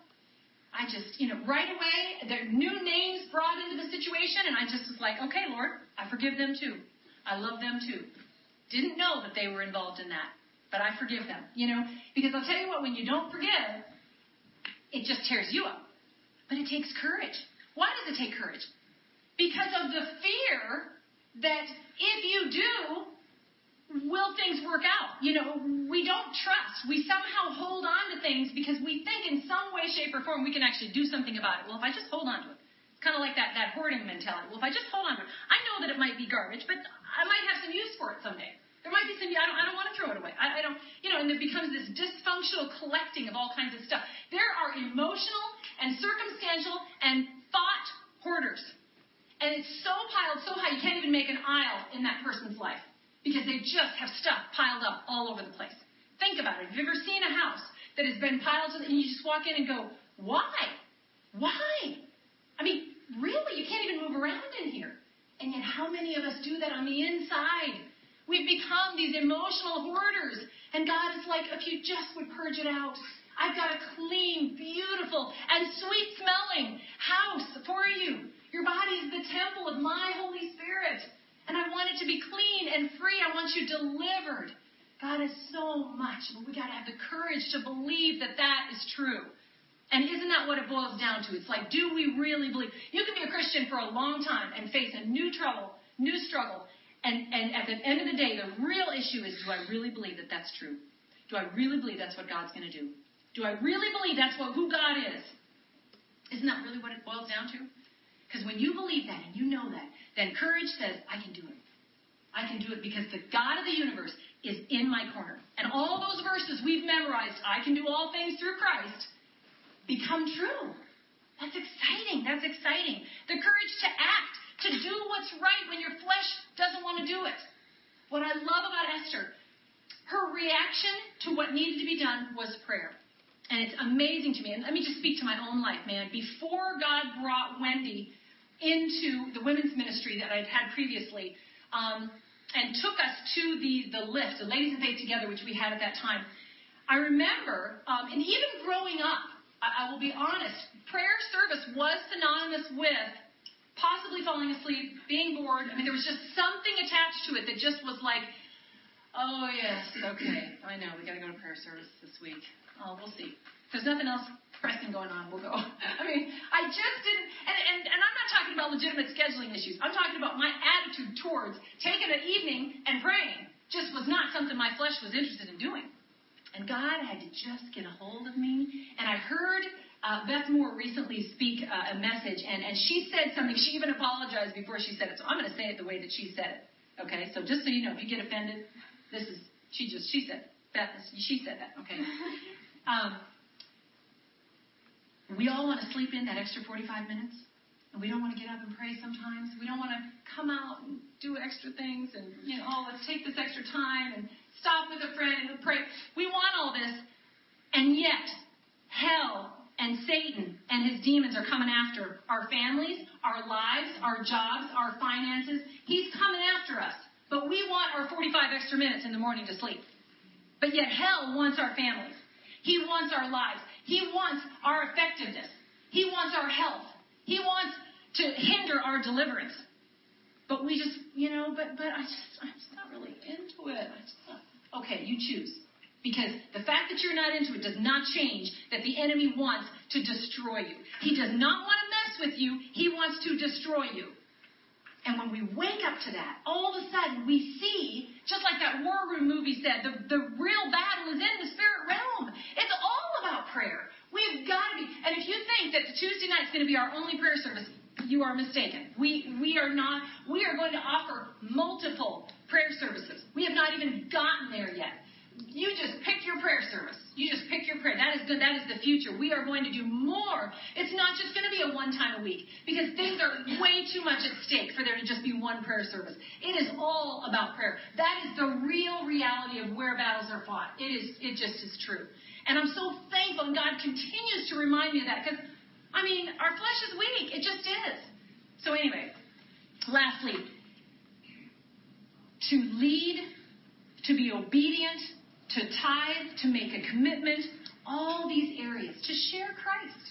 I just, you know, right away, there new names brought into the situation, and I just was like, okay, Lord, I forgive them too. I love them too. Didn't know that they were involved in that, but I forgive them, you know, because I'll tell you what, when you don't forgive, it just tears you up. But it takes courage. Why does it take courage? Because of the fear that if you do, will things work out? You know, we don't trust. We somehow hold on to things because we think in some way, shape, or form we can actually do something about it. Well, if I just hold on to it, it's kind of like that, that hoarding mentality. Well, if I just hold on to it, I know that it might be garbage, but I might have some use for it someday. There might be some, I don't, I don't want to throw it away. I, I don't, you know, and it becomes this dysfunctional collecting of all kinds of stuff. There are emotional and circumstantial and thought hoarders. And it's so piled so high, you can't even make an aisle in that person's life because they just have stuff piled up all over the place. Think about it. Have you ever seen a house that has been piled to the, and you just walk in and go, why? Why? I mean, really, you can't even move around in here. And yet, how many of us do that on the inside? We've become these emotional hoarders. And God is like, if you just would purge it out, I've got a clean, beautiful, and sweet smelling house for you. Your body is the temple of my Holy Spirit. And I want it to be clean and free. I want you delivered. God is so much, but we got to have the courage to believe that that is true. And isn't that what it boils down to? It's like, do we really believe? You can be a Christian for a long time and face a new trouble, new struggle. And, and at the end of the day, the real issue is, do I really believe that that's true? Do I really believe that's what God's going to do? Do I really believe that's what, who God is? Isn't that really what it boils down to? Because when you believe that and you know that, then courage says, I can do it. I can do it because the God of the universe is in my corner. And all those verses we've memorized, I can do all things through Christ, become true. That's exciting. That's exciting. The courage to act, to do what's right when your flesh doesn't want to do it. What I love about Esther, her reaction to what needed to be done was prayer. And it's amazing to me. And let me just speak to my own life, man. Before God brought Wendy into the women's ministry that I'd had previously um, and took us to the, the lift, the Ladies in Faith Together, which we had at that time. I remember, um, and even growing up, I, I will be honest, prayer service was synonymous with possibly falling asleep, being bored. I mean, there was just something attached to it that just was like, oh, yes, okay, I know, we got to go to prayer service this week. Oh, we'll see. If there's nothing else pressing going on, we'll go. I mean, I just didn't, and, and, and I'm not talking about legitimate scheduling issues. I'm talking about my attitude towards taking an evening and praying just was not something my flesh was interested in doing. And God had to just get a hold of me. And I heard uh, Beth Moore recently speak uh, a message, and, and she said something. She even apologized before she said it. So I'm going to say it the way that she said it. Okay? So just so you know, if you get offended, this is, she just, she said, Beth, she said that. Okay? Um, we all want to sleep in that extra 45 minutes. And we don't want to get up and pray sometimes. We don't want to come out and do extra things and, you know, oh, let's take this extra time and stop with a friend and pray. We want all this. And yet, hell and Satan and his demons are coming after our families, our lives, our jobs, our finances. He's coming after us. But we want our 45 extra minutes in the morning to sleep. But yet, hell wants our families. He wants our lives. He wants our effectiveness. He wants our health. He wants to hinder our deliverance. But we just, you know, but but I just I'm just not really into it. I just not, okay, you choose. Because the fact that you're not into it does not change that the enemy wants to destroy you. He does not want to mess with you. He wants to destroy you. And when we wake up to that, all of a sudden we see, just like that war room movie said, the, the real battle is in the spirit realm. It's all about prayer. We've got to be. And if you think that the Tuesday night is going to be our only prayer service, you are mistaken. We we are not. We are going to offer multiple prayer services. We have not even gotten there yet. You just pick your prayer service. You just pick your prayer. That is good. That is the future. We are going to do more. It's not just going to be a one time a week because things are way too much at stake for there to just be one prayer service. It is all about prayer. That is the real reality of where battles are fought. It is. It just is true. And I'm so thankful, and God continues to remind me of that because, I mean, our flesh is weak. It just is. So, anyway, lastly, to lead, to be obedient, to tithe, to make a commitment, all these areas, to share Christ.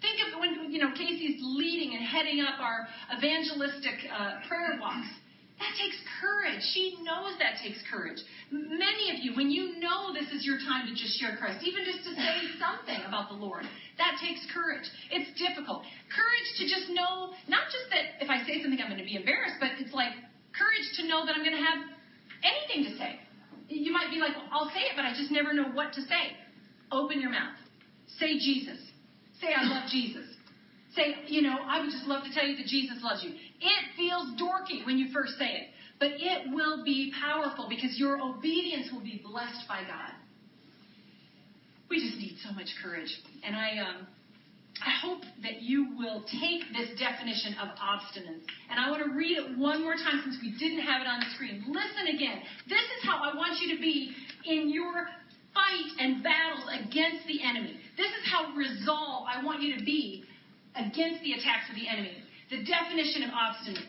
Think of when, you know, Casey's leading and heading up our evangelistic uh, prayer walks. That takes courage. She knows that takes courage. Many of you, when you know this is your time to just share Christ, even just to say something about the Lord, that takes courage. It's difficult. Courage to just know, not just that if I say something I'm going to be embarrassed, but it's like courage to know that I'm going to have anything to say. You might be like, I'll say it, but I just never know what to say. Open your mouth. Say Jesus. Say, I love Jesus. Say, you know, I would just love to tell you that Jesus loves you. It feels dorky when you first say it, but it will be powerful because your obedience will be blessed by God. We just need so much courage. And I, um, I hope that you will take this definition of obstinance. And I want to read it one more time since we didn't have it on the screen. Listen again. This is how I want you to be in your fight and battles against the enemy. This is how resolved I want you to be against the attacks of the enemy. The definition of obstinate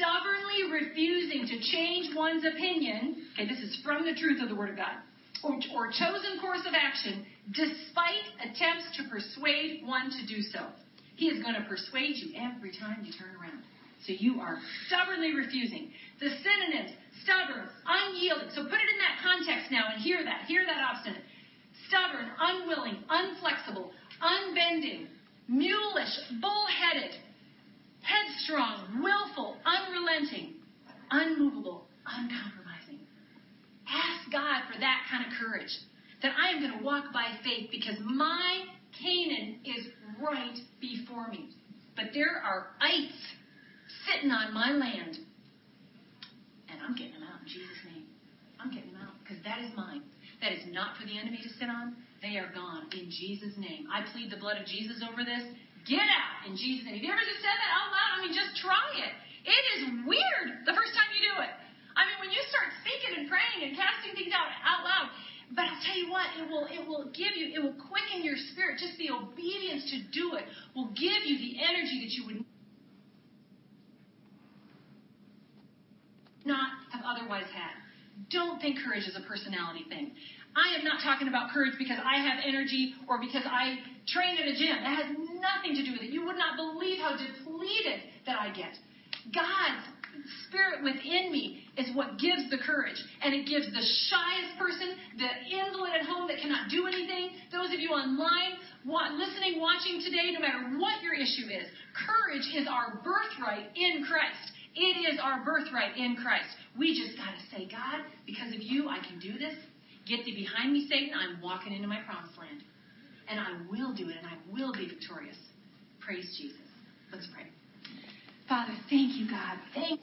stubbornly refusing to change one's opinion. Okay, this is from the truth of the Word of God. Or, or chosen course of action despite attempts to persuade one to do so. He is going to persuade you every time you turn around. So you are stubbornly refusing. The synonyms stubborn, unyielding. So put it in that context now and hear that. Hear that obstinate. Stubborn, unwilling, unflexible, unbending, mulish, bullheaded, headstrong, willful, unrelenting, unmovable, uncompromising. Ask God for that kind of courage. That I am going to walk by faith because my Canaan is right before me. But there are ites sitting on my land. And I'm getting them out in Jesus' name. I'm getting them out because that is mine. That is not for the enemy to sit on. They are gone in Jesus' name. I plead the blood of Jesus over this. Get out in Jesus' name. Have you ever just said that out loud? I mean, just try it. It is weird the first time you do it. I mean, when you start speaking and praying and casting things out out loud, but I'll tell you what, it will it will give you, it will quicken your spirit. Just the obedience to do it will give you the energy that you would not have otherwise had. Don't think courage is a personality thing. I am not talking about courage because I have energy or because I train at a gym. That has nothing to do with it. You would not believe how depleted that I get. God's spirit within me is what gives the courage. And it gives the shyest person, the invalid at home that cannot do anything, those of you online listening, watching today, no matter what your issue is, courage is our birthright in Christ. It is our birthright in Christ. We just got to say, God, because of you, I can do this. Get thee behind me, Satan. I'm walking into my promised land. And I will do it, and I will be victorious. Praise Jesus. Let's pray. Father, thank you, God. Thank